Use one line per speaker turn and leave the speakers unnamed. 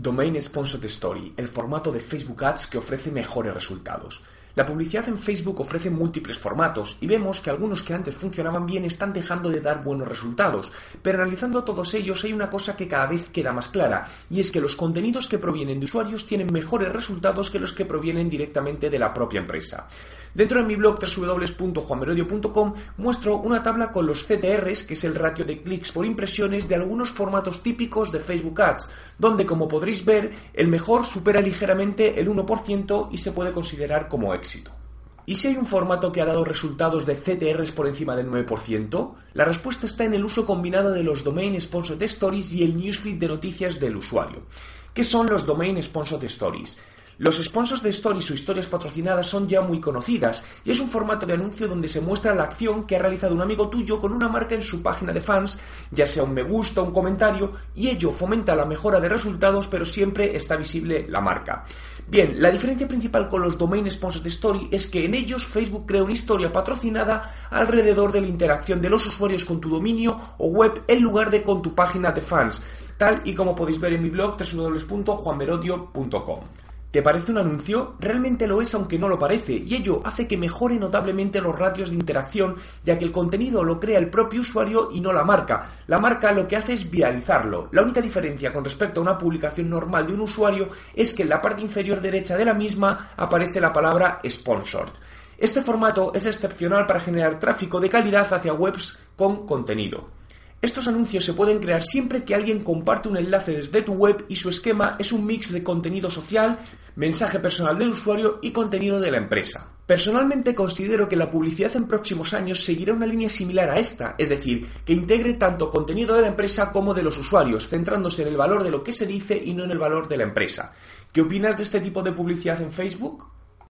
Domain Sponsored Story, el formato de Facebook Ads que ofrece mejores resultados. La publicidad en Facebook ofrece múltiples formatos y vemos que algunos que antes funcionaban bien están dejando de dar buenos resultados, pero analizando todos ellos hay una cosa que cada vez queda más clara, y es que los contenidos que provienen de usuarios tienen mejores resultados que los que provienen directamente de la propia empresa. Dentro de mi blog www.juanmerodio.com muestro una tabla con los CTRs, que es el ratio de clics por impresiones de algunos formatos típicos de Facebook Ads, donde como podréis ver el mejor supera ligeramente el 1% y se puede considerar como éxito. ¿Y si hay un formato que ha dado resultados de CTRs por encima del 9%? La respuesta está en el uso combinado de los Domain Sponsored Stories y el newsfeed de noticias del usuario. ¿Qué son los Domain Sponsored Stories? Los sponsors de stories o historias patrocinadas son ya muy conocidas y es un formato de anuncio donde se muestra la acción que ha realizado un amigo tuyo con una marca en su página de fans, ya sea un me gusta un comentario, y ello fomenta la mejora de resultados pero siempre está visible la marca. Bien, la diferencia principal con los domain sponsors de story es que en ellos Facebook crea una historia patrocinada alrededor de la interacción de los usuarios con tu dominio o web en lugar de con tu página de fans, tal y como podéis ver en mi blog www.juanmerodio.com. ¿Te parece un anuncio? Realmente lo es aunque no lo parece, y ello hace que mejore notablemente los ratios de interacción, ya que el contenido lo crea el propio usuario y no la marca. La marca lo que hace es viralizarlo. La única diferencia con respecto a una publicación normal de un usuario es que en la parte inferior derecha de la misma aparece la palabra sponsored. Este formato es excepcional para generar tráfico de calidad hacia webs con contenido. Estos anuncios se pueden crear siempre que alguien comparte un enlace desde tu web y su esquema es un mix de contenido social, mensaje personal del usuario y contenido de la empresa. Personalmente considero que la publicidad en próximos años seguirá una línea similar a esta, es decir, que integre tanto contenido de la empresa como de los usuarios, centrándose en el valor de lo que se dice y no en el valor de la empresa. ¿Qué opinas de este tipo de publicidad en Facebook?